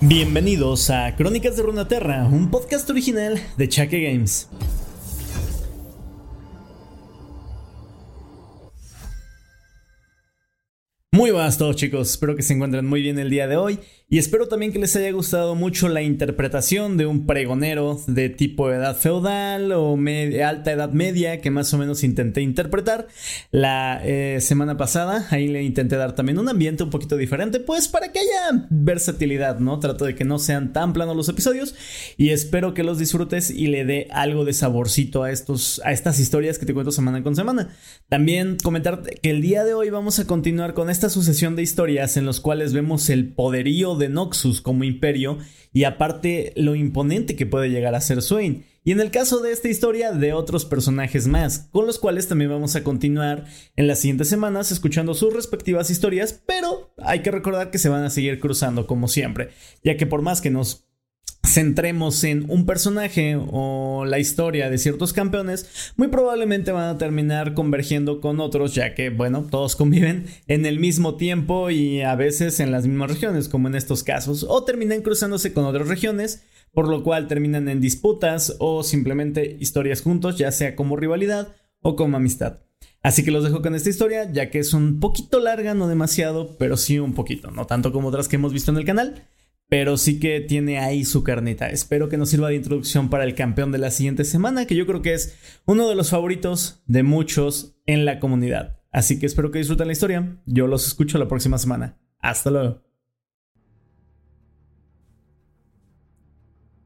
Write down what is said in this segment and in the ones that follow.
Bienvenidos a Crónicas de Runaterra, un podcast original de Chaque Games. Muy buenas todos chicos, espero que se encuentren muy bien el día de hoy y espero también que les haya gustado mucho la interpretación de un pregonero de tipo edad feudal o alta edad media que más o menos intenté interpretar la eh, semana pasada. Ahí le intenté dar también un ambiente un poquito diferente, pues para que haya versatilidad, ¿no? Trato de que no sean tan planos los episodios y espero que los disfrutes y le dé algo de saborcito a, estos, a estas historias que te cuento semana con semana. También comentarte que el día de hoy vamos a continuar con esta sucesión de historias en los cuales vemos el poderío de Noxus como imperio y aparte lo imponente que puede llegar a ser Swain. Y en el caso de esta historia, de otros personajes más, con los cuales también vamos a continuar en las siguientes semanas escuchando sus respectivas historias, pero hay que recordar que se van a seguir cruzando como siempre, ya que por más que nos centremos en un personaje o la historia de ciertos campeones, muy probablemente van a terminar convergiendo con otros, ya que, bueno, todos conviven en el mismo tiempo y a veces en las mismas regiones, como en estos casos, o terminan cruzándose con otras regiones, por lo cual terminan en disputas o simplemente historias juntos, ya sea como rivalidad o como amistad. Así que los dejo con esta historia, ya que es un poquito larga, no demasiado, pero sí un poquito, no tanto como otras que hemos visto en el canal pero sí que tiene ahí su carnita. Espero que nos sirva de introducción para el campeón de la siguiente semana, que yo creo que es uno de los favoritos de muchos en la comunidad. Así que espero que disfruten la historia. Yo los escucho la próxima semana. Hasta luego.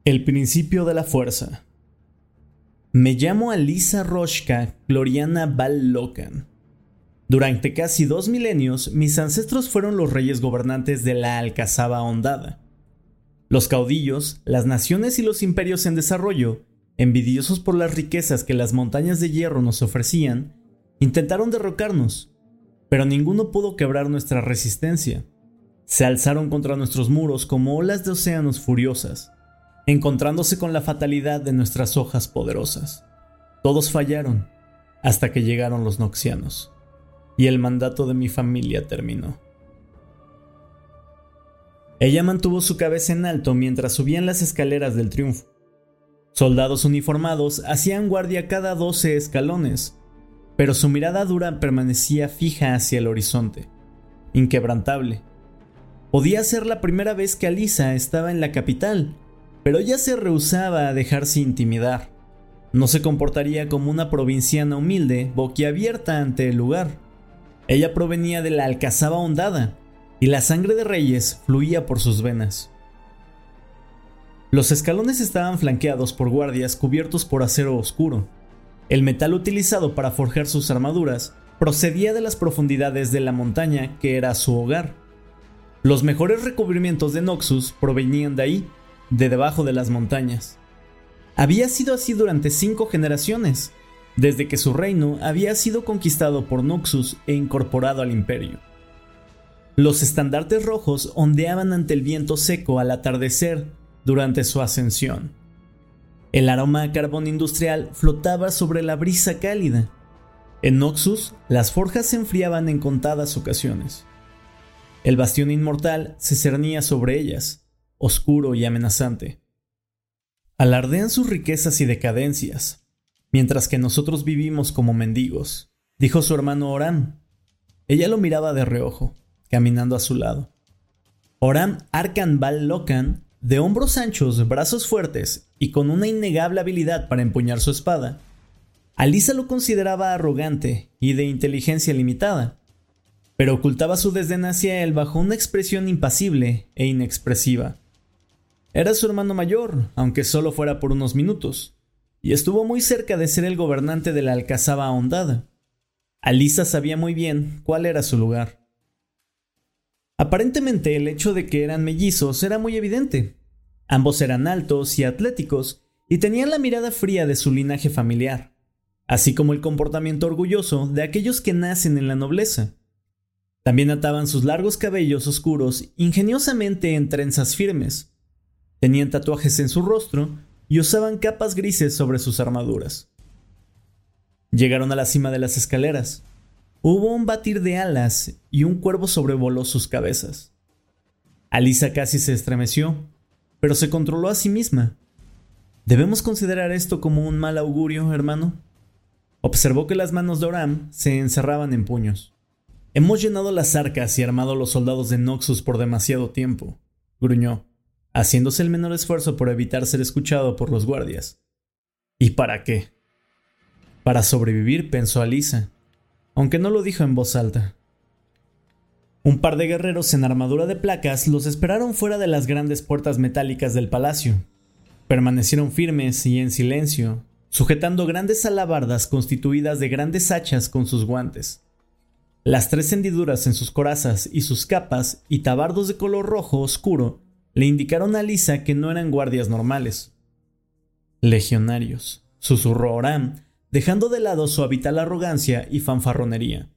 El principio de la fuerza. Me llamo Alisa Roshka Gloriana Ballocan. Durante casi dos milenios, mis ancestros fueron los reyes gobernantes de la Alcazaba Hondada los caudillos, las naciones y los imperios en desarrollo, envidiosos por las riquezas que las montañas de hierro nos ofrecían, intentaron derrocarnos, pero ninguno pudo quebrar nuestra resistencia. Se alzaron contra nuestros muros como olas de océanos furiosas, encontrándose con la fatalidad de nuestras hojas poderosas. Todos fallaron, hasta que llegaron los noxianos, y el mandato de mi familia terminó. Ella mantuvo su cabeza en alto mientras subían las escaleras del triunfo. Soldados uniformados hacían guardia cada doce escalones, pero su mirada dura permanecía fija hacia el horizonte, inquebrantable. Podía ser la primera vez que Alisa estaba en la capital, pero ella se rehusaba a dejarse intimidar. No se comportaría como una provinciana humilde, boquiabierta ante el lugar. Ella provenía de la Alcazaba Hondada, y la sangre de reyes fluía por sus venas. Los escalones estaban flanqueados por guardias cubiertos por acero oscuro. El metal utilizado para forjar sus armaduras procedía de las profundidades de la montaña que era su hogar. Los mejores recubrimientos de Noxus provenían de ahí, de debajo de las montañas. Había sido así durante cinco generaciones, desde que su reino había sido conquistado por Noxus e incorporado al imperio. Los estandartes rojos ondeaban ante el viento seco al atardecer durante su ascensión. El aroma a carbón industrial flotaba sobre la brisa cálida. En Noxus, las forjas se enfriaban en contadas ocasiones. El bastión inmortal se cernía sobre ellas, oscuro y amenazante. Alardean sus riquezas y decadencias, mientras que nosotros vivimos como mendigos, dijo su hermano Orán. Ella lo miraba de reojo caminando a su lado. Oram Arkan Bal Lokan, de hombros anchos, brazos fuertes y con una innegable habilidad para empuñar su espada, Alisa lo consideraba arrogante y de inteligencia limitada, pero ocultaba su desdén hacia él bajo una expresión impasible e inexpresiva. Era su hermano mayor, aunque solo fuera por unos minutos, y estuvo muy cerca de ser el gobernante de la Alcazaba ahondada. Alisa sabía muy bien cuál era su lugar. Aparentemente el hecho de que eran mellizos era muy evidente. Ambos eran altos y atléticos y tenían la mirada fría de su linaje familiar, así como el comportamiento orgulloso de aquellos que nacen en la nobleza. También ataban sus largos cabellos oscuros ingeniosamente en trenzas firmes. Tenían tatuajes en su rostro y usaban capas grises sobre sus armaduras. Llegaron a la cima de las escaleras. Hubo un batir de alas y un cuervo sobrevoló sus cabezas. Alisa casi se estremeció, pero se controló a sí misma. ¿Debemos considerar esto como un mal augurio, hermano? Observó que las manos de Oram se encerraban en puños. Hemos llenado las arcas y armado los soldados de Noxus por demasiado tiempo, gruñó, haciéndose el menor esfuerzo por evitar ser escuchado por los guardias. ¿Y para qué? Para sobrevivir, pensó Alisa, aunque no lo dijo en voz alta. Un par de guerreros en armadura de placas los esperaron fuera de las grandes puertas metálicas del palacio. Permanecieron firmes y en silencio, sujetando grandes alabardas constituidas de grandes hachas con sus guantes. Las tres hendiduras en sus corazas y sus capas y tabardos de color rojo oscuro le indicaron a Lisa que no eran guardias normales. Legionarios, susurró Oram, dejando de lado su habitual arrogancia y fanfarronería.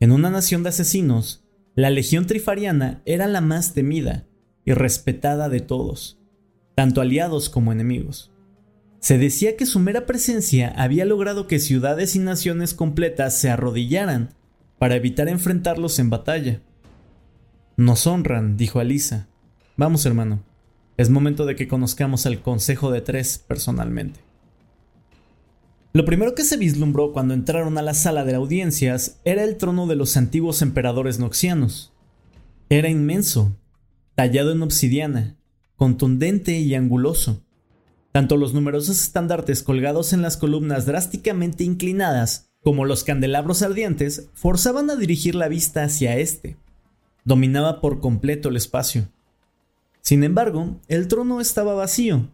En una nación de asesinos, la legión trifariana era la más temida y respetada de todos, tanto aliados como enemigos. Se decía que su mera presencia había logrado que ciudades y naciones completas se arrodillaran para evitar enfrentarlos en batalla. Nos honran, dijo Alisa. Vamos, hermano. Es momento de que conozcamos al Consejo de Tres personalmente. Lo primero que se vislumbró cuando entraron a la sala de audiencias era el trono de los antiguos emperadores noxianos. Era inmenso, tallado en obsidiana, contundente y anguloso. Tanto los numerosos estandartes colgados en las columnas drásticamente inclinadas como los candelabros ardientes, forzaban a dirigir la vista hacia este. Dominaba por completo el espacio. Sin embargo, el trono estaba vacío,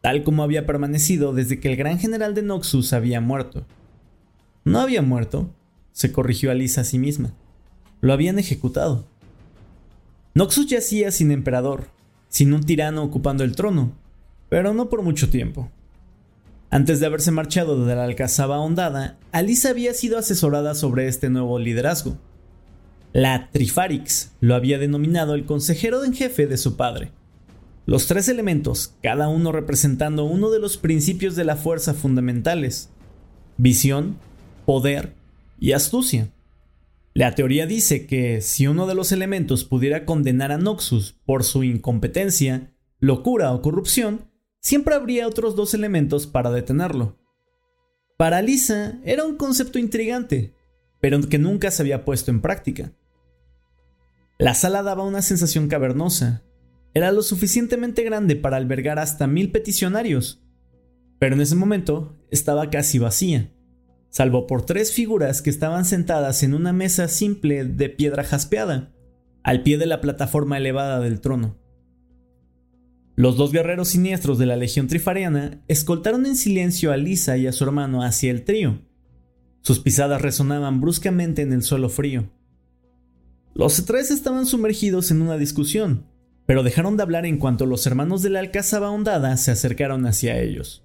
tal como había permanecido desde que el gran general de Noxus había muerto. No había muerto, se corrigió Alisa a sí misma. Lo habían ejecutado. Noxus yacía sin emperador, sin un tirano ocupando el trono, pero no por mucho tiempo. Antes de haberse marchado de la Alcazaba Ahondada, Alisa había sido asesorada sobre este nuevo liderazgo. La Trifarix lo había denominado el consejero en jefe de su padre. Los tres elementos, cada uno representando uno de los principios de la fuerza fundamentales: visión, poder y astucia. La teoría dice que si uno de los elementos pudiera condenar a Noxus por su incompetencia, locura o corrupción, siempre habría otros dos elementos para detenerlo. Para Lisa era un concepto intrigante, pero que nunca se había puesto en práctica. La sala daba una sensación cavernosa. Era lo suficientemente grande para albergar hasta mil peticionarios, pero en ese momento estaba casi vacía, salvo por tres figuras que estaban sentadas en una mesa simple de piedra jaspeada, al pie de la plataforma elevada del trono. Los dos guerreros siniestros de la Legión Trifariana escoltaron en silencio a Lisa y a su hermano hacia el trío. Sus pisadas resonaban bruscamente en el suelo frío. Los tres estaban sumergidos en una discusión, pero dejaron de hablar en cuanto los hermanos de la Alcázaba Hondada se acercaron hacia ellos.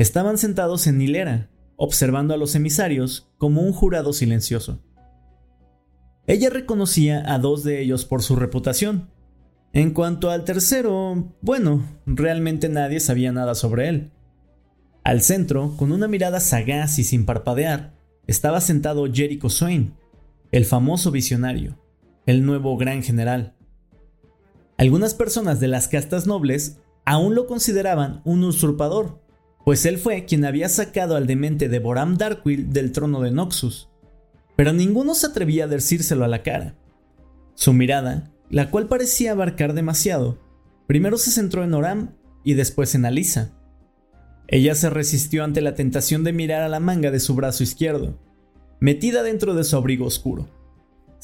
Estaban sentados en hilera, observando a los emisarios como un jurado silencioso. Ella reconocía a dos de ellos por su reputación, en cuanto al tercero, bueno, realmente nadie sabía nada sobre él. Al centro, con una mirada sagaz y sin parpadear, estaba sentado Jericho Swain, el famoso visionario, el nuevo gran general. Algunas personas de las castas nobles aún lo consideraban un usurpador, pues él fue quien había sacado al demente de Boram Darkwill del trono de Noxus, pero ninguno se atrevía a decírselo a la cara. Su mirada la cual parecía abarcar demasiado. Primero se centró en Oram y después en Alisa. Ella se resistió ante la tentación de mirar a la manga de su brazo izquierdo, metida dentro de su abrigo oscuro.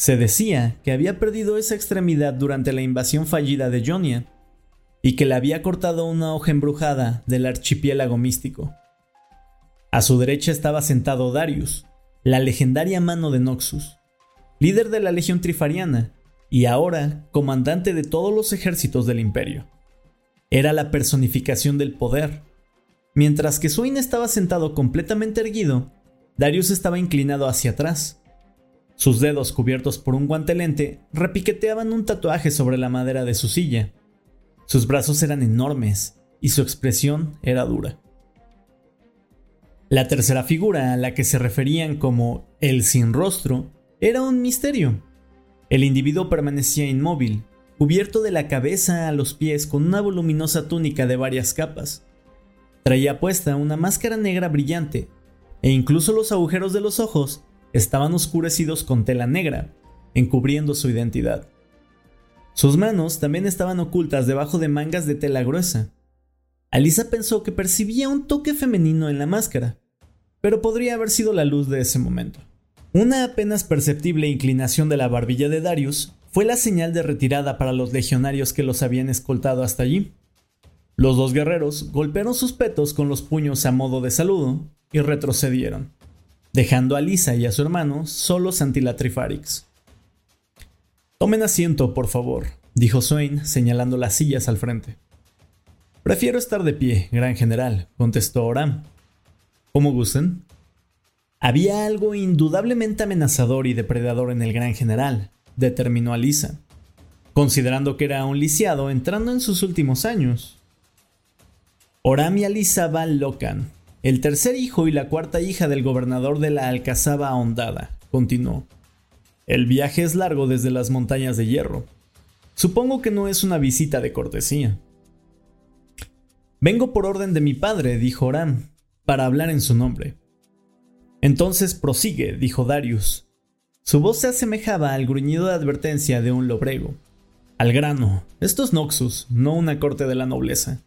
Se decía que había perdido esa extremidad durante la invasión fallida de Jonia y que le había cortado una hoja embrujada del archipiélago místico. A su derecha estaba sentado Darius, la legendaria mano de Noxus, líder de la Legión Trifariana y ahora comandante de todos los ejércitos del imperio. Era la personificación del poder. Mientras que Swain estaba sentado completamente erguido, Darius estaba inclinado hacia atrás. Sus dedos cubiertos por un guantelente repiqueteaban un tatuaje sobre la madera de su silla. Sus brazos eran enormes y su expresión era dura. La tercera figura a la que se referían como el sin rostro era un misterio. El individuo permanecía inmóvil, cubierto de la cabeza a los pies con una voluminosa túnica de varias capas. Traía puesta una máscara negra brillante, e incluso los agujeros de los ojos estaban oscurecidos con tela negra, encubriendo su identidad. Sus manos también estaban ocultas debajo de mangas de tela gruesa. Alisa pensó que percibía un toque femenino en la máscara, pero podría haber sido la luz de ese momento. Una apenas perceptible inclinación de la barbilla de Darius fue la señal de retirada para los legionarios que los habían escoltado hasta allí. Los dos guerreros golpearon sus petos con los puños a modo de saludo y retrocedieron, dejando a Lisa y a su hermano solos ante la Trifarix. Tomen asiento, por favor, dijo Swain, señalando las sillas al frente. Prefiero estar de pie, gran general, contestó Oram. ¿Cómo gusten? Había algo indudablemente amenazador y depredador en el gran general, determinó Alisa, considerando que era un lisiado entrando en sus últimos años. Oram y Alisa Van Locan, el tercer hijo y la cuarta hija del gobernador de la Alcazaba Ahondada, continuó. El viaje es largo desde las montañas de hierro. Supongo que no es una visita de cortesía. Vengo por orden de mi padre, dijo Oram, para hablar en su nombre. Entonces prosigue, dijo Darius. Su voz se asemejaba al gruñido de advertencia de un lobrego. Al grano, esto es Noxus, no una corte de la nobleza.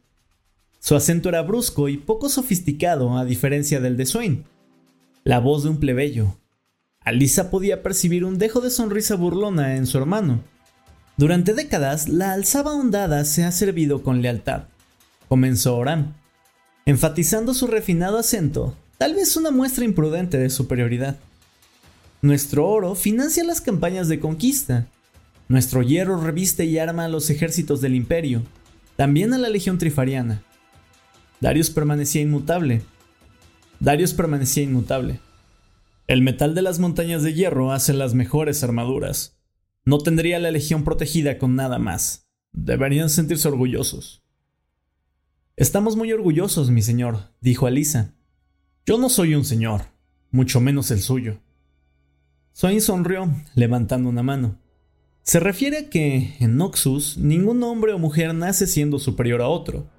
Su acento era brusco y poco sofisticado a diferencia del de Swain. La voz de un plebeyo. Alisa podía percibir un dejo de sonrisa burlona en su hermano. Durante décadas, la alzaba hondada se ha servido con lealtad. Comenzó Oram, enfatizando su refinado acento, tal vez una muestra imprudente de superioridad. Nuestro oro financia las campañas de conquista. Nuestro hierro reviste y arma a los ejércitos del imperio, también a la legión trifariana. Darius permanecía inmutable. Darius permanecía inmutable. El metal de las montañas de hierro hace las mejores armaduras. No tendría la legión protegida con nada más. Deberían sentirse orgullosos. Estamos muy orgullosos, mi señor, dijo Alisa. Yo no soy un señor, mucho menos el suyo. Swain sonrió, levantando una mano. Se refiere a que, en Noxus, ningún hombre o mujer nace siendo superior a otro.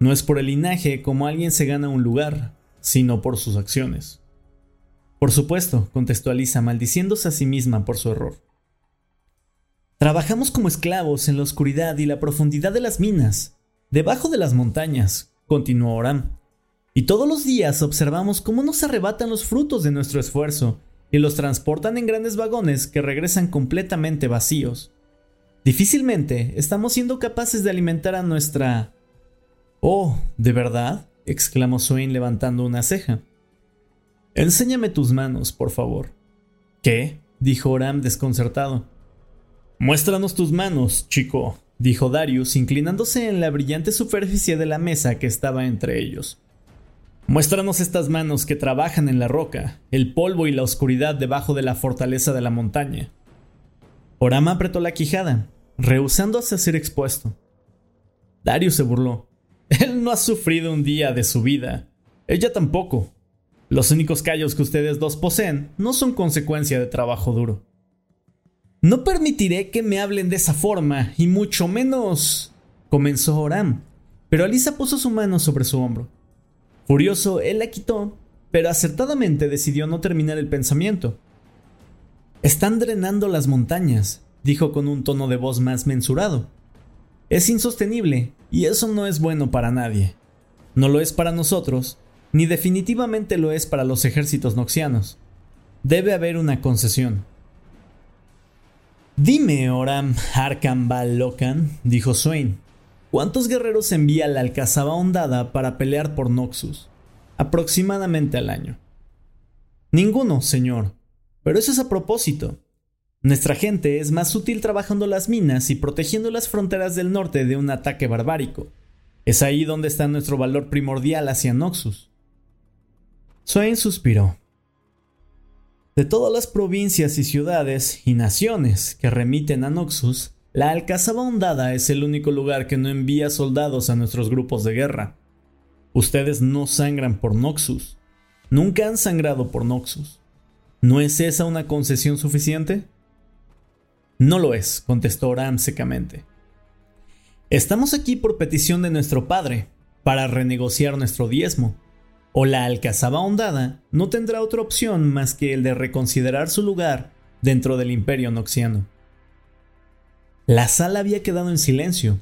No es por el linaje como alguien se gana un lugar, sino por sus acciones. Por supuesto, contestó Alisa, maldiciéndose a sí misma por su error. Trabajamos como esclavos en la oscuridad y la profundidad de las minas, debajo de las montañas, continuó Oram. Y todos los días observamos cómo nos arrebatan los frutos de nuestro esfuerzo y los transportan en grandes vagones que regresan completamente vacíos. Difícilmente estamos siendo capaces de alimentar a nuestra Oh, ¿de verdad? exclamó Swain levantando una ceja. Enséñame tus manos, por favor. ¿Qué? dijo Oram desconcertado. Muéstranos tus manos, chico, dijo Darius, inclinándose en la brillante superficie de la mesa que estaba entre ellos. Muéstranos estas manos que trabajan en la roca, el polvo y la oscuridad debajo de la fortaleza de la montaña. Oram apretó la quijada, rehusándose a ser expuesto. Darius se burló. Él no ha sufrido un día de su vida. Ella tampoco. Los únicos callos que ustedes dos poseen no son consecuencia de trabajo duro. No permitiré que me hablen de esa forma, y mucho menos... comenzó Oram, pero Alisa puso su mano sobre su hombro. Furioso, él la quitó, pero acertadamente decidió no terminar el pensamiento. Están drenando las montañas, dijo con un tono de voz más mensurado. Es insostenible, y eso no es bueno para nadie. No lo es para nosotros, ni definitivamente lo es para los ejércitos noxianos. Debe haber una concesión. Dime, Oram Locan, dijo Swain, ¿cuántos guerreros envía la Alcazaba Hondada para pelear por Noxus? Aproximadamente al año. Ninguno, señor, pero eso es a propósito. Nuestra gente es más útil trabajando las minas y protegiendo las fronteras del norte de un ataque barbárico. Es ahí donde está nuestro valor primordial hacia Noxus. Swain suspiró. De todas las provincias y ciudades y naciones que remiten a Noxus, la Alcazaba Hondada es el único lugar que no envía soldados a nuestros grupos de guerra. Ustedes no sangran por Noxus. Nunca han sangrado por Noxus. ¿No es esa una concesión suficiente? No lo es, contestó Oram secamente. Estamos aquí por petición de nuestro padre, para renegociar nuestro diezmo, o la alcazaba hondada no tendrá otra opción más que el de reconsiderar su lugar dentro del imperio noxiano. La sala había quedado en silencio.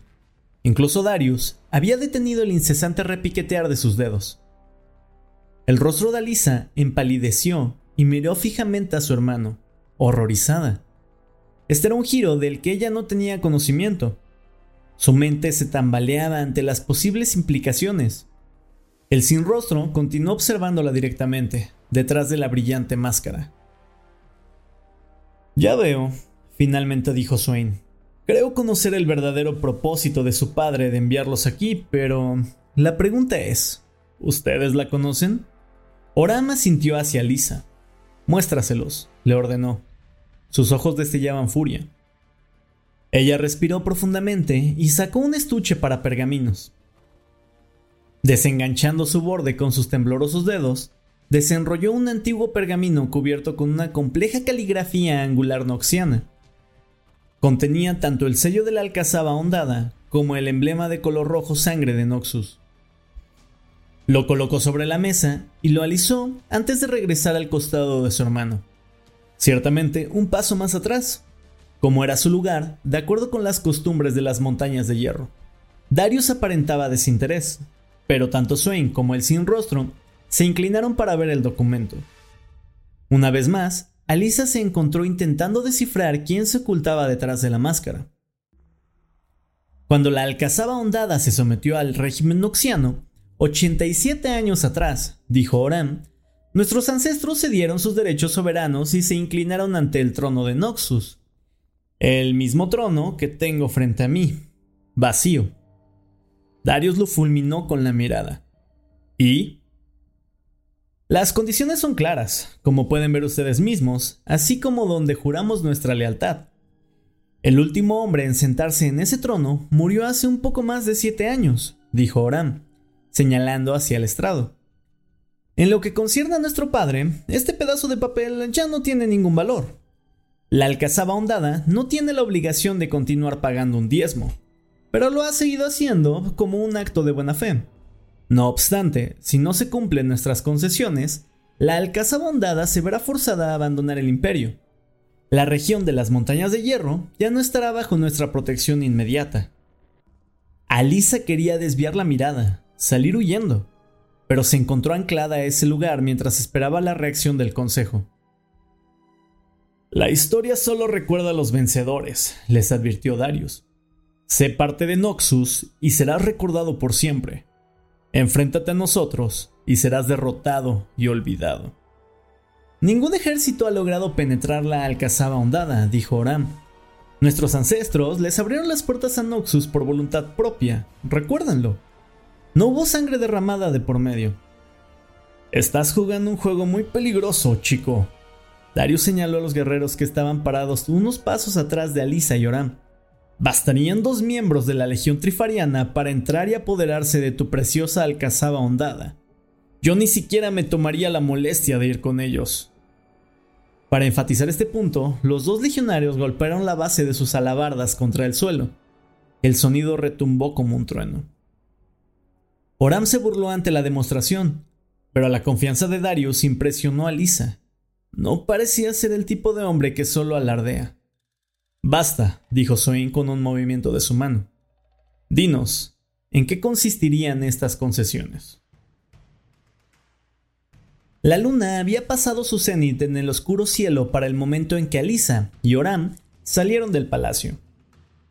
Incluso Darius había detenido el incesante repiquetear de sus dedos. El rostro de Alisa empalideció y miró fijamente a su hermano, horrorizada. Este era un giro del que ella no tenía conocimiento. Su mente se tambaleaba ante las posibles implicaciones. El sin rostro continuó observándola directamente, detrás de la brillante máscara. Ya veo, finalmente dijo Swain. Creo conocer el verdadero propósito de su padre de enviarlos aquí, pero la pregunta es, ¿ustedes la conocen? Orama sintió hacia Lisa. Muéstraselos, le ordenó. Sus ojos destellaban furia. Ella respiró profundamente y sacó un estuche para pergaminos. Desenganchando su borde con sus temblorosos dedos, desenrolló un antiguo pergamino cubierto con una compleja caligrafía angular noxiana. Contenía tanto el sello de la alcazaba ondada como el emblema de color rojo sangre de Noxus. Lo colocó sobre la mesa y lo alisó antes de regresar al costado de su hermano. Ciertamente un paso más atrás, como era su lugar, de acuerdo con las costumbres de las montañas de hierro. Darius aparentaba desinterés, pero tanto Swain como el sin rostro se inclinaron para ver el documento. Una vez más, Alisa se encontró intentando descifrar quién se ocultaba detrás de la máscara. Cuando la alcazaba hondada se sometió al régimen noxiano, 87 años atrás, dijo Oran, nuestros ancestros cedieron sus derechos soberanos y se inclinaron ante el trono de Noxus. El mismo trono que tengo frente a mí, vacío. Darius lo fulminó con la mirada. ¿Y? Las condiciones son claras, como pueden ver ustedes mismos, así como donde juramos nuestra lealtad. El último hombre en sentarse en ese trono murió hace un poco más de siete años, dijo Oran, señalando hacia el estrado. En lo que concierne a nuestro padre, este pedazo de papel ya no tiene ningún valor. La alcazaba hondada no tiene la obligación de continuar pagando un diezmo, pero lo ha seguido haciendo como un acto de buena fe. No obstante, si no se cumplen nuestras concesiones, la Alcázar Bondada se verá forzada a abandonar el imperio. La región de las montañas de hierro ya no estará bajo nuestra protección inmediata. Alisa quería desviar la mirada, salir huyendo, pero se encontró anclada a ese lugar mientras esperaba la reacción del consejo. La historia solo recuerda a los vencedores, les advirtió Darius. Sé parte de Noxus y serás recordado por siempre. Enfréntate a nosotros y serás derrotado y olvidado. Ningún ejército ha logrado penetrar la Alcazaba Hondada, dijo Oram. Nuestros ancestros les abrieron las puertas a Noxus por voluntad propia, recuérdenlo. No hubo sangre derramada de por medio. Estás jugando un juego muy peligroso, chico. Darius señaló a los guerreros que estaban parados unos pasos atrás de Alisa y Oram. Bastarían dos miembros de la Legión Trifariana para entrar y apoderarse de tu preciosa alcazaba hondada. Yo ni siquiera me tomaría la molestia de ir con ellos. Para enfatizar este punto, los dos legionarios golpearon la base de sus alabardas contra el suelo. El sonido retumbó como un trueno. Oram se burló ante la demostración, pero la confianza de Darius impresionó a Lisa. No parecía ser el tipo de hombre que solo alardea. Basta, dijo Soin con un movimiento de su mano. Dinos, ¿en qué consistirían estas concesiones? La luna había pasado su cenit en el oscuro cielo para el momento en que Alisa y Oram salieron del palacio.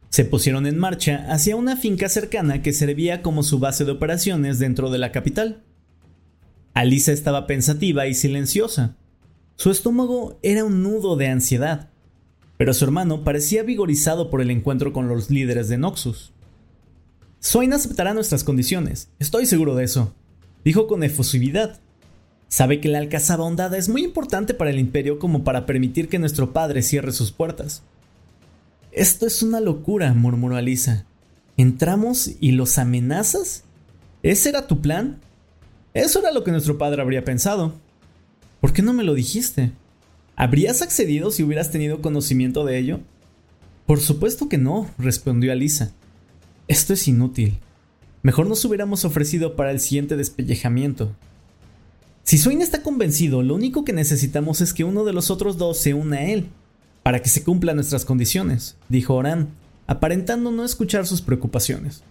Se pusieron en marcha hacia una finca cercana que servía como su base de operaciones dentro de la capital. Alisa estaba pensativa y silenciosa. Su estómago era un nudo de ansiedad pero su hermano parecía vigorizado por el encuentro con los líderes de Noxus. Swain aceptará nuestras condiciones, estoy seguro de eso, dijo con efusividad. Sabe que la alcazaba hondada es muy importante para el imperio como para permitir que nuestro padre cierre sus puertas. Esto es una locura, murmuró Alisa. ¿Entramos y los amenazas? ¿Ese era tu plan? Eso era lo que nuestro padre habría pensado. ¿Por qué no me lo dijiste? ¿Habrías accedido si hubieras tenido conocimiento de ello? Por supuesto que no, respondió Alisa. Esto es inútil. Mejor nos hubiéramos ofrecido para el siguiente despellejamiento. Si Swain está convencido, lo único que necesitamos es que uno de los otros dos se una a él, para que se cumplan nuestras condiciones, dijo Oran, aparentando no escuchar sus preocupaciones.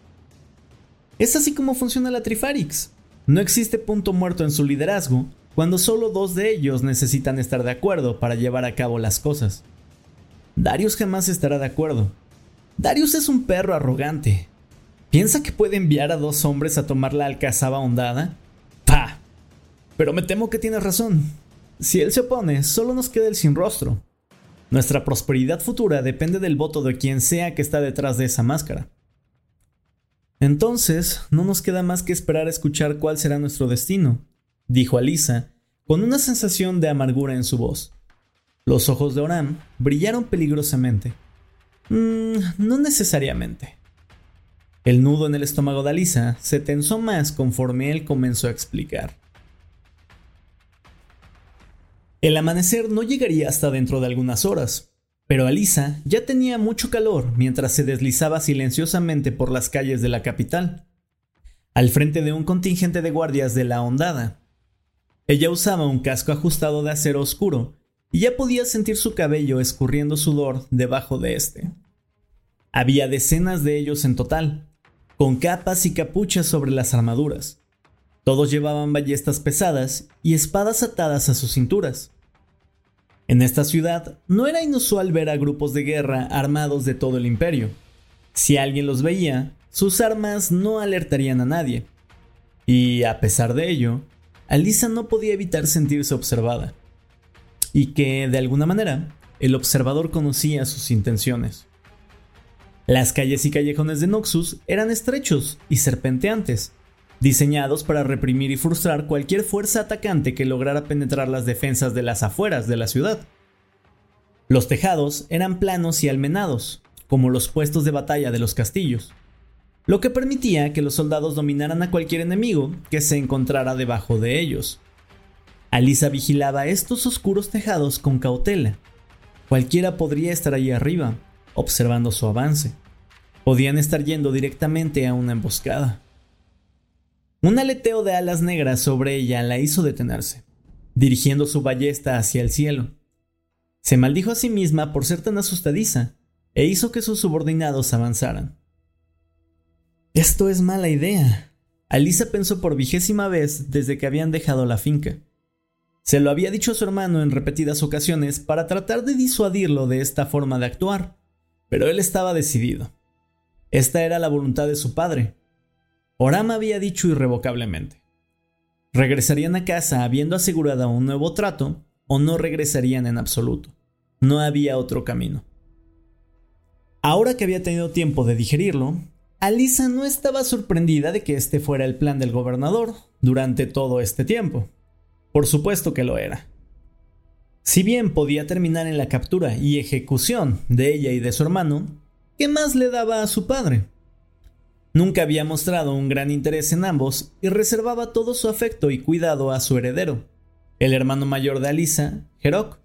Es así como funciona la Trifarix. No existe punto muerto en su liderazgo cuando solo dos de ellos necesitan estar de acuerdo para llevar a cabo las cosas. Darius jamás estará de acuerdo. Darius es un perro arrogante. ¿Piensa que puede enviar a dos hombres a tomar la alcazaba hondada? ¡Pah! Pero me temo que tienes razón. Si él se opone, solo nos queda el sin rostro. Nuestra prosperidad futura depende del voto de quien sea que está detrás de esa máscara. Entonces, no nos queda más que esperar a escuchar cuál será nuestro destino, dijo Alisa, con una sensación de amargura en su voz. Los ojos de Oram brillaron peligrosamente. Mm, no necesariamente. El nudo en el estómago de Alisa se tensó más conforme él comenzó a explicar. El amanecer no llegaría hasta dentro de algunas horas, pero Alisa ya tenía mucho calor mientras se deslizaba silenciosamente por las calles de la capital, al frente de un contingente de guardias de la hondada. Ella usaba un casco ajustado de acero oscuro y ya podía sentir su cabello escurriendo sudor debajo de este. Había decenas de ellos en total, con capas y capuchas sobre las armaduras. Todos llevaban ballestas pesadas y espadas atadas a sus cinturas. En esta ciudad no era inusual ver a grupos de guerra armados de todo el imperio. Si alguien los veía, sus armas no alertarían a nadie. Y a pesar de ello, Alisa no podía evitar sentirse observada. Y que, de alguna manera, el observador conocía sus intenciones. Las calles y callejones de Noxus eran estrechos y serpenteantes, diseñados para reprimir y frustrar cualquier fuerza atacante que lograra penetrar las defensas de las afueras de la ciudad. Los tejados eran planos y almenados, como los puestos de batalla de los castillos, lo que permitía que los soldados dominaran a cualquier enemigo que se encontrara debajo de ellos. Alisa vigilaba estos oscuros tejados con cautela. Cualquiera podría estar allí arriba, observando su avance. Podían estar yendo directamente a una emboscada. Un aleteo de alas negras sobre ella la hizo detenerse, dirigiendo su ballesta hacia el cielo. Se maldijo a sí misma por ser tan asustadiza e hizo que sus subordinados avanzaran. Esto es mala idea. Alisa pensó por vigésima vez desde que habían dejado la finca. Se lo había dicho a su hermano en repetidas ocasiones para tratar de disuadirlo de esta forma de actuar, pero él estaba decidido. Esta era la voluntad de su padre, Orama había dicho irrevocablemente. Regresarían a casa habiendo asegurado un nuevo trato o no regresarían en absoluto. No había otro camino. Ahora que había tenido tiempo de digerirlo, Alisa no estaba sorprendida de que este fuera el plan del gobernador durante todo este tiempo. Por supuesto que lo era. Si bien podía terminar en la captura y ejecución de ella y de su hermano, ¿qué más le daba a su padre? Nunca había mostrado un gran interés en ambos y reservaba todo su afecto y cuidado a su heredero, el hermano mayor de Alisa, Herok.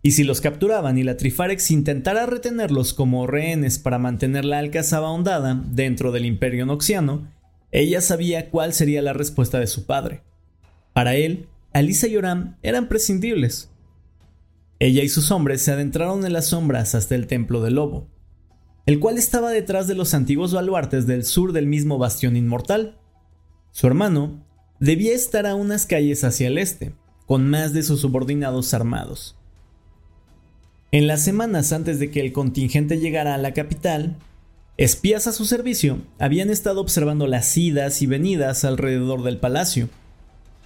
Y si los capturaban y la Trifarex intentara retenerlos como rehenes para mantener la alcazaba ahondada dentro del imperio noxiano, ella sabía cuál sería la respuesta de su padre. Para él, Alisa y Oram eran prescindibles. Ella y sus hombres se adentraron en las sombras hasta el templo del lobo el cual estaba detrás de los antiguos baluartes del sur del mismo bastión inmortal. Su hermano debía estar a unas calles hacia el este, con más de sus subordinados armados. En las semanas antes de que el contingente llegara a la capital, espías a su servicio habían estado observando las idas y venidas alrededor del palacio.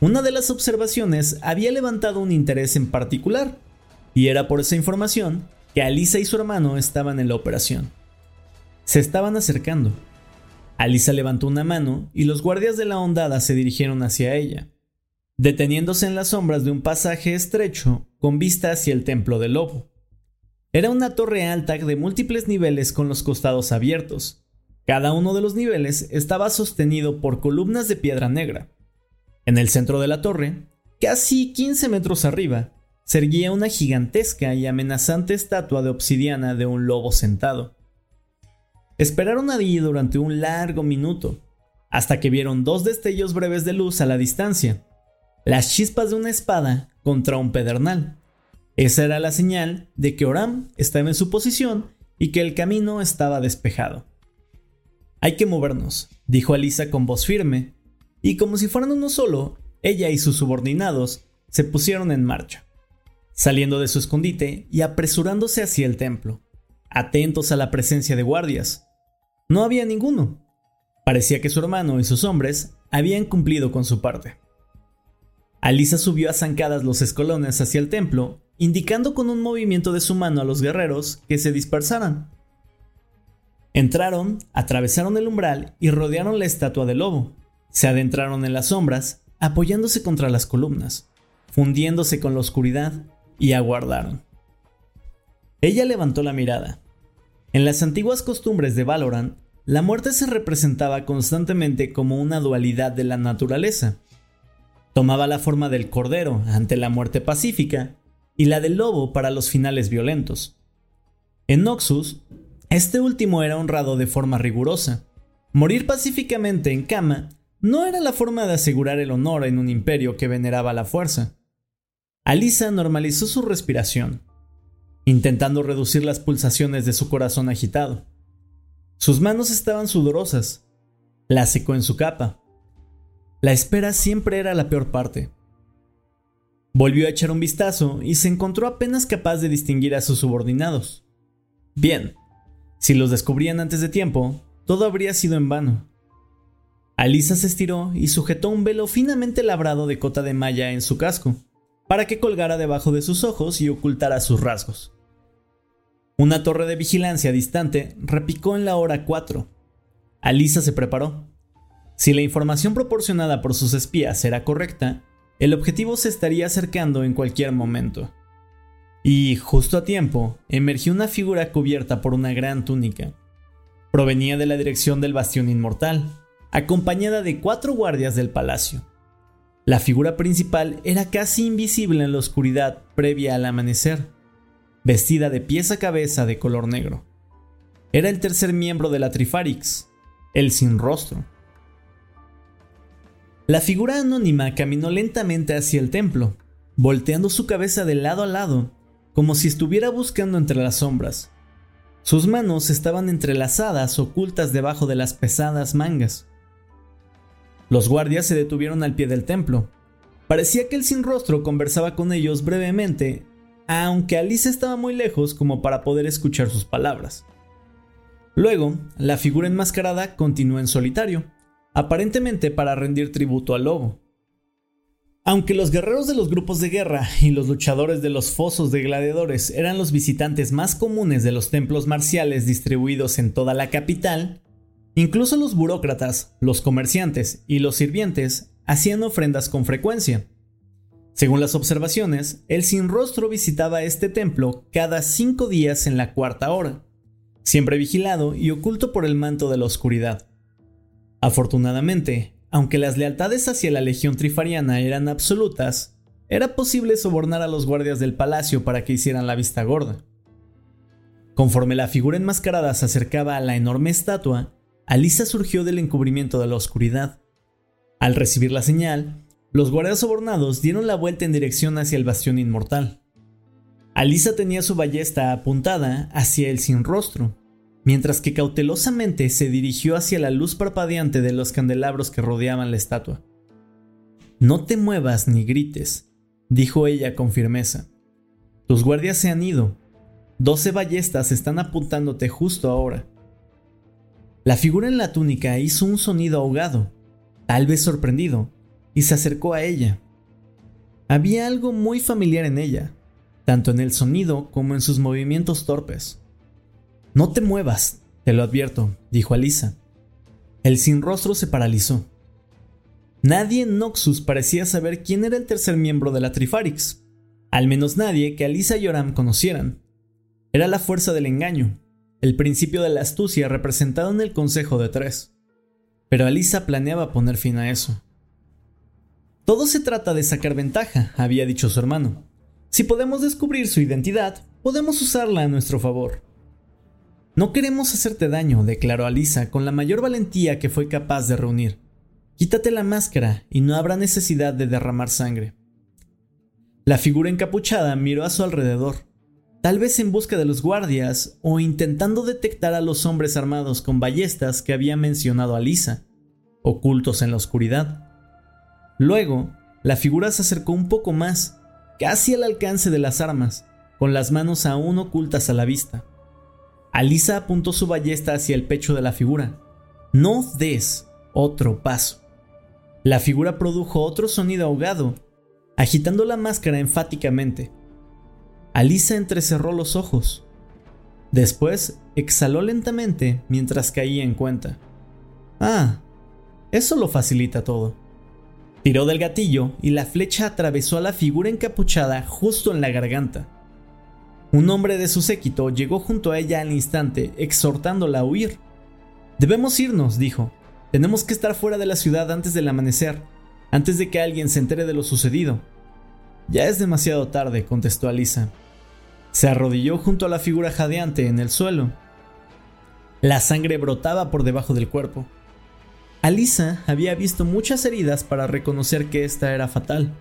Una de las observaciones había levantado un interés en particular, y era por esa información que Alisa y su hermano estaban en la operación. Se estaban acercando. Alisa levantó una mano y los guardias de la hondada se dirigieron hacia ella, deteniéndose en las sombras de un pasaje estrecho con vista hacia el templo del lobo. Era una torre alta de múltiples niveles con los costados abiertos. Cada uno de los niveles estaba sostenido por columnas de piedra negra. En el centro de la torre, casi 15 metros arriba, se erguía una gigantesca y amenazante estatua de obsidiana de un lobo sentado. Esperaron allí durante un largo minuto, hasta que vieron dos destellos breves de luz a la distancia, las chispas de una espada contra un pedernal. Esa era la señal de que Oram estaba en su posición y que el camino estaba despejado. Hay que movernos, dijo Alisa con voz firme, y como si fueran uno solo, ella y sus subordinados se pusieron en marcha, saliendo de su escondite y apresurándose hacia el templo, atentos a la presencia de guardias. No había ninguno. Parecía que su hermano y sus hombres habían cumplido con su parte. Alisa subió a zancadas los escalones hacia el templo, indicando con un movimiento de su mano a los guerreros que se dispersaran. Entraron, atravesaron el umbral y rodearon la estatua del lobo. Se adentraron en las sombras, apoyándose contra las columnas, fundiéndose con la oscuridad, y aguardaron. Ella levantó la mirada. En las antiguas costumbres de Valorant, la muerte se representaba constantemente como una dualidad de la naturaleza. Tomaba la forma del cordero ante la muerte pacífica y la del lobo para los finales violentos. En Noxus, este último era honrado de forma rigurosa. Morir pacíficamente en cama no era la forma de asegurar el honor en un imperio que veneraba la fuerza. Alisa normalizó su respiración, intentando reducir las pulsaciones de su corazón agitado. Sus manos estaban sudorosas. La secó en su capa. La espera siempre era la peor parte. Volvió a echar un vistazo y se encontró apenas capaz de distinguir a sus subordinados. Bien, si los descubrían antes de tiempo, todo habría sido en vano. Alisa se estiró y sujetó un velo finamente labrado de cota de malla en su casco, para que colgara debajo de sus ojos y ocultara sus rasgos. Una torre de vigilancia distante repicó en la hora 4. Alisa se preparó. Si la información proporcionada por sus espías era correcta, el objetivo se estaría acercando en cualquier momento. Y, justo a tiempo, emergió una figura cubierta por una gran túnica. Provenía de la dirección del Bastión Inmortal, acompañada de cuatro guardias del palacio. La figura principal era casi invisible en la oscuridad previa al amanecer, vestida de pies a cabeza de color negro. Era el tercer miembro de la Trifarix, el sin rostro. La figura anónima caminó lentamente hacia el templo, volteando su cabeza de lado a lado como si estuviera buscando entre las sombras. Sus manos estaban entrelazadas, ocultas debajo de las pesadas mangas. Los guardias se detuvieron al pie del templo. Parecía que el sin rostro conversaba con ellos brevemente, aunque Alice estaba muy lejos como para poder escuchar sus palabras. Luego, la figura enmascarada continuó en solitario, aparentemente para rendir tributo al lobo. Aunque los guerreros de los grupos de guerra y los luchadores de los fosos de gladiadores eran los visitantes más comunes de los templos marciales distribuidos en toda la capital, incluso los burócratas, los comerciantes y los sirvientes hacían ofrendas con frecuencia. Según las observaciones, el sin rostro visitaba este templo cada cinco días en la cuarta hora, siempre vigilado y oculto por el manto de la oscuridad. Afortunadamente, aunque las lealtades hacia la legión trifariana eran absolutas, era posible sobornar a los guardias del palacio para que hicieran la vista gorda. Conforme la figura enmascarada se acercaba a la enorme estatua, Alisa surgió del encubrimiento de la oscuridad. Al recibir la señal, los guardias sobornados dieron la vuelta en dirección hacia el bastión inmortal. Alisa tenía su ballesta apuntada hacia el sin rostro, mientras que cautelosamente se dirigió hacia la luz parpadeante de los candelabros que rodeaban la estatua. No te muevas ni grites, dijo ella con firmeza. Tus guardias se han ido. Doce ballestas están apuntándote justo ahora. La figura en la túnica hizo un sonido ahogado, tal vez sorprendido, y se acercó a ella. Había algo muy familiar en ella, tanto en el sonido como en sus movimientos torpes. No te muevas, te lo advierto, dijo Alisa. El sin rostro se paralizó. Nadie en Noxus parecía saber quién era el tercer miembro de la Trifarix, al menos nadie que Alisa y Oram conocieran. Era la fuerza del engaño, el principio de la astucia representado en el Consejo de Tres. Pero Alisa planeaba poner fin a eso. Todo se trata de sacar ventaja, había dicho su hermano. Si podemos descubrir su identidad, podemos usarla a nuestro favor. No queremos hacerte daño, declaró Alisa con la mayor valentía que fue capaz de reunir. Quítate la máscara y no habrá necesidad de derramar sangre. La figura encapuchada miró a su alrededor, tal vez en busca de los guardias o intentando detectar a los hombres armados con ballestas que había mencionado Alisa, ocultos en la oscuridad. Luego, la figura se acercó un poco más, casi al alcance de las armas, con las manos aún ocultas a la vista. Alisa apuntó su ballesta hacia el pecho de la figura. No des otro paso. La figura produjo otro sonido ahogado, agitando la máscara enfáticamente. Alisa entrecerró los ojos. Después exhaló lentamente mientras caía en cuenta. Ah, eso lo facilita todo. Tiró del gatillo y la flecha atravesó a la figura encapuchada justo en la garganta. Un hombre de su séquito llegó junto a ella al instante, exhortándola a huir. Debemos irnos, dijo. Tenemos que estar fuera de la ciudad antes del amanecer, antes de que alguien se entere de lo sucedido. Ya es demasiado tarde, contestó Alisa. Se arrodilló junto a la figura jadeante en el suelo. La sangre brotaba por debajo del cuerpo. Alisa había visto muchas heridas para reconocer que esta era fatal.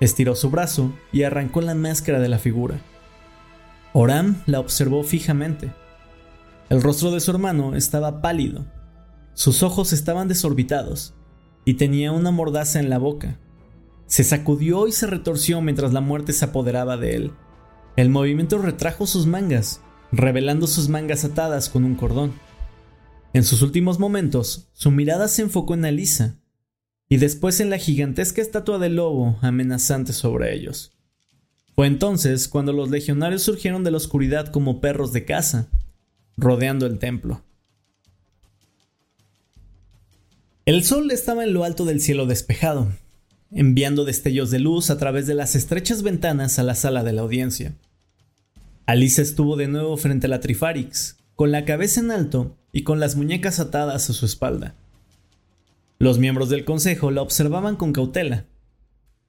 Estiró su brazo y arrancó la máscara de la figura. Oram la observó fijamente. El rostro de su hermano estaba pálido, sus ojos estaban desorbitados y tenía una mordaza en la boca. Se sacudió y se retorció mientras la muerte se apoderaba de él. El movimiento retrajo sus mangas, revelando sus mangas atadas con un cordón. En sus últimos momentos, su mirada se enfocó en Alisa, y después en la gigantesca estatua del lobo amenazante sobre ellos. Fue entonces cuando los legionarios surgieron de la oscuridad como perros de caza, rodeando el templo. El sol estaba en lo alto del cielo despejado, enviando destellos de luz a través de las estrechas ventanas a la sala de la audiencia. Alisa estuvo de nuevo frente a la Trifarix, con la cabeza en alto y con las muñecas atadas a su espalda. Los miembros del consejo la observaban con cautela.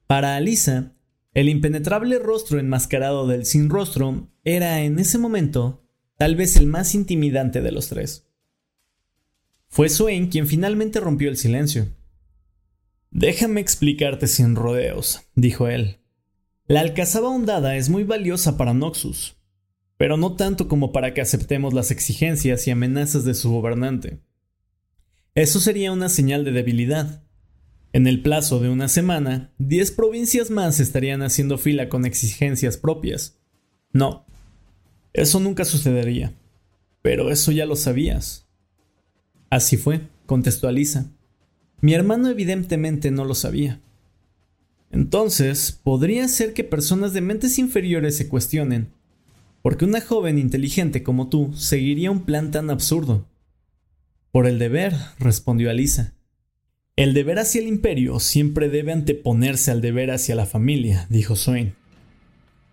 Para Alisa, el impenetrable rostro enmascarado del sin rostro era en ese momento tal vez el más intimidante de los tres. Fue Swain quien finalmente rompió el silencio. Déjame explicarte sin rodeos, dijo él. La alcazaba hondada es muy valiosa para Noxus, pero no tanto como para que aceptemos las exigencias y amenazas de su gobernante. Eso sería una señal de debilidad. En el plazo de una semana, 10 provincias más estarían haciendo fila con exigencias propias. No, eso nunca sucedería. Pero eso ya lo sabías. Así fue, contestó Alisa. Mi hermano evidentemente no lo sabía. Entonces, podría ser que personas de mentes inferiores se cuestionen, porque una joven inteligente como tú seguiría un plan tan absurdo. Por el deber, respondió Alisa. El deber hacia el imperio siempre debe anteponerse al deber hacia la familia, dijo Swain.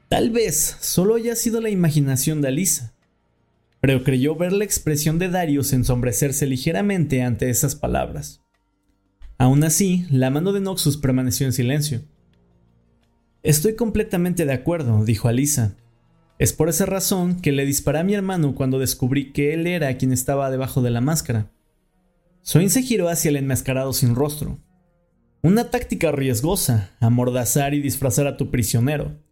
Tal vez solo haya sido la imaginación de Alisa, pero creyó ver la expresión de Darius ensombrecerse ligeramente ante esas palabras. Aún así, la mano de Noxus permaneció en silencio. Estoy completamente de acuerdo, dijo Alisa, es por esa razón que le disparé a mi hermano cuando descubrí que él era quien estaba debajo de la máscara. Soin se giró hacia el enmascarado sin rostro. Una táctica riesgosa, amordazar y disfrazar a tu prisionero.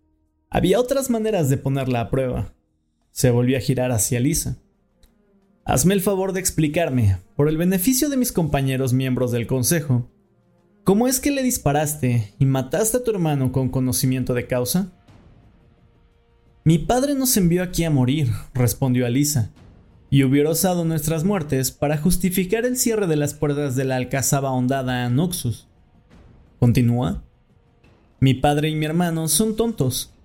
Había otras maneras de ponerla a prueba. Se volvió a girar hacia Lisa. Hazme el favor de explicarme, por el beneficio de mis compañeros miembros del consejo, ¿cómo es que le disparaste y mataste a tu hermano con conocimiento de causa? Mi padre nos envió aquí a morir, respondió Alisa, y hubiera usado nuestras muertes para justificar el cierre de las puertas de la alcazaba ahondada a Noxus. Continúa. Mi padre y mi hermano son tontos.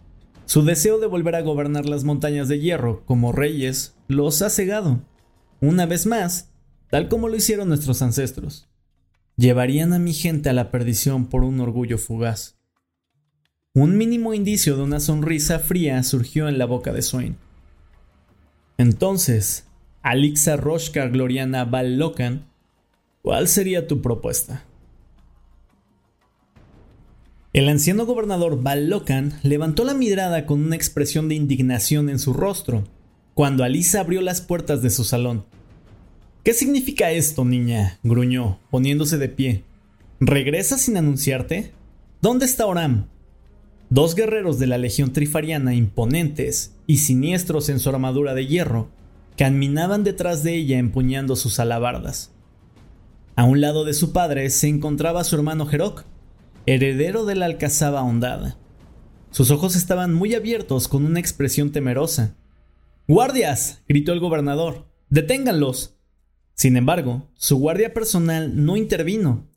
Su deseo de volver a gobernar las montañas de hierro como reyes los ha cegado. Una vez más, tal como lo hicieron nuestros ancestros. Llevarían a mi gente a la perdición por un orgullo fugaz. Un mínimo indicio de una sonrisa fría surgió en la boca de Swain. Entonces, Alixa Roshka Gloriana Locan, ¿cuál sería tu propuesta? El anciano gobernador Locan levantó la mirada con una expresión de indignación en su rostro, cuando Alisa abrió las puertas de su salón. ¿Qué significa esto, niña? gruñó, poniéndose de pie. ¿Regresas sin anunciarte? ¿Dónde está Oram? Dos guerreros de la Legión Trifariana imponentes y siniestros en su armadura de hierro caminaban detrás de ella empuñando sus alabardas. A un lado de su padre se encontraba su hermano Jerok, heredero de la alcazaba hondada. Sus ojos estaban muy abiertos con una expresión temerosa. ¡Guardias! gritó el gobernador. ¡Deténganlos! Sin embargo, su guardia personal no intervino.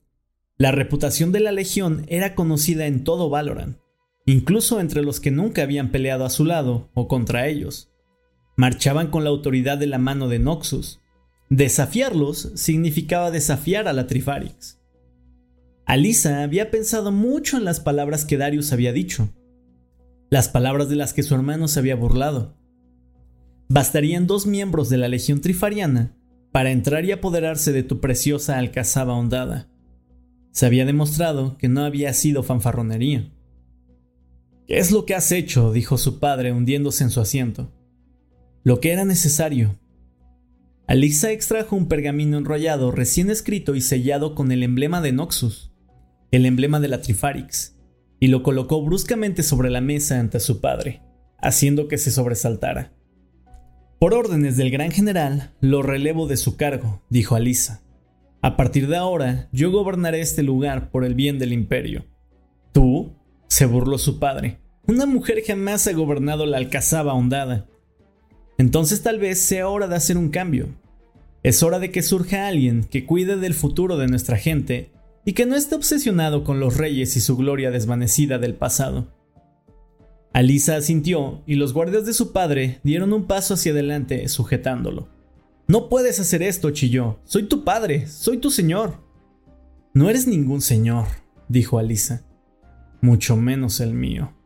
La reputación de la Legión era conocida en todo Valorant, incluso entre los que nunca habían peleado a su lado o contra ellos. Marchaban con la autoridad de la mano de Noxus. Desafiarlos significaba desafiar a la Trifarix. Alisa había pensado mucho en las palabras que Darius había dicho, las palabras de las que su hermano se había burlado. Bastarían dos miembros de la Legión Trifariana para entrar y apoderarse de tu preciosa alcazaba hondada. Se había demostrado que no había sido fanfarronería. ¿Qué es lo que has hecho? dijo su padre hundiéndose en su asiento lo que era necesario. Alisa extrajo un pergamino enrollado recién escrito y sellado con el emblema de Noxus, el emblema de la Trifarix, y lo colocó bruscamente sobre la mesa ante su padre, haciendo que se sobresaltara. Por órdenes del gran general, lo relevo de su cargo, dijo Alisa. A partir de ahora, yo gobernaré este lugar por el bien del imperio. ¿Tú? se burló su padre. Una mujer jamás ha gobernado la alcazaba hondada entonces tal vez sea hora de hacer un cambio. Es hora de que surja alguien que cuide del futuro de nuestra gente y que no esté obsesionado con los reyes y su gloria desvanecida del pasado. Alisa asintió y los guardias de su padre dieron un paso hacia adelante sujetándolo. No puedes hacer esto, chilló. Soy tu padre, soy tu señor. No eres ningún señor, dijo Alisa. Mucho menos el mío.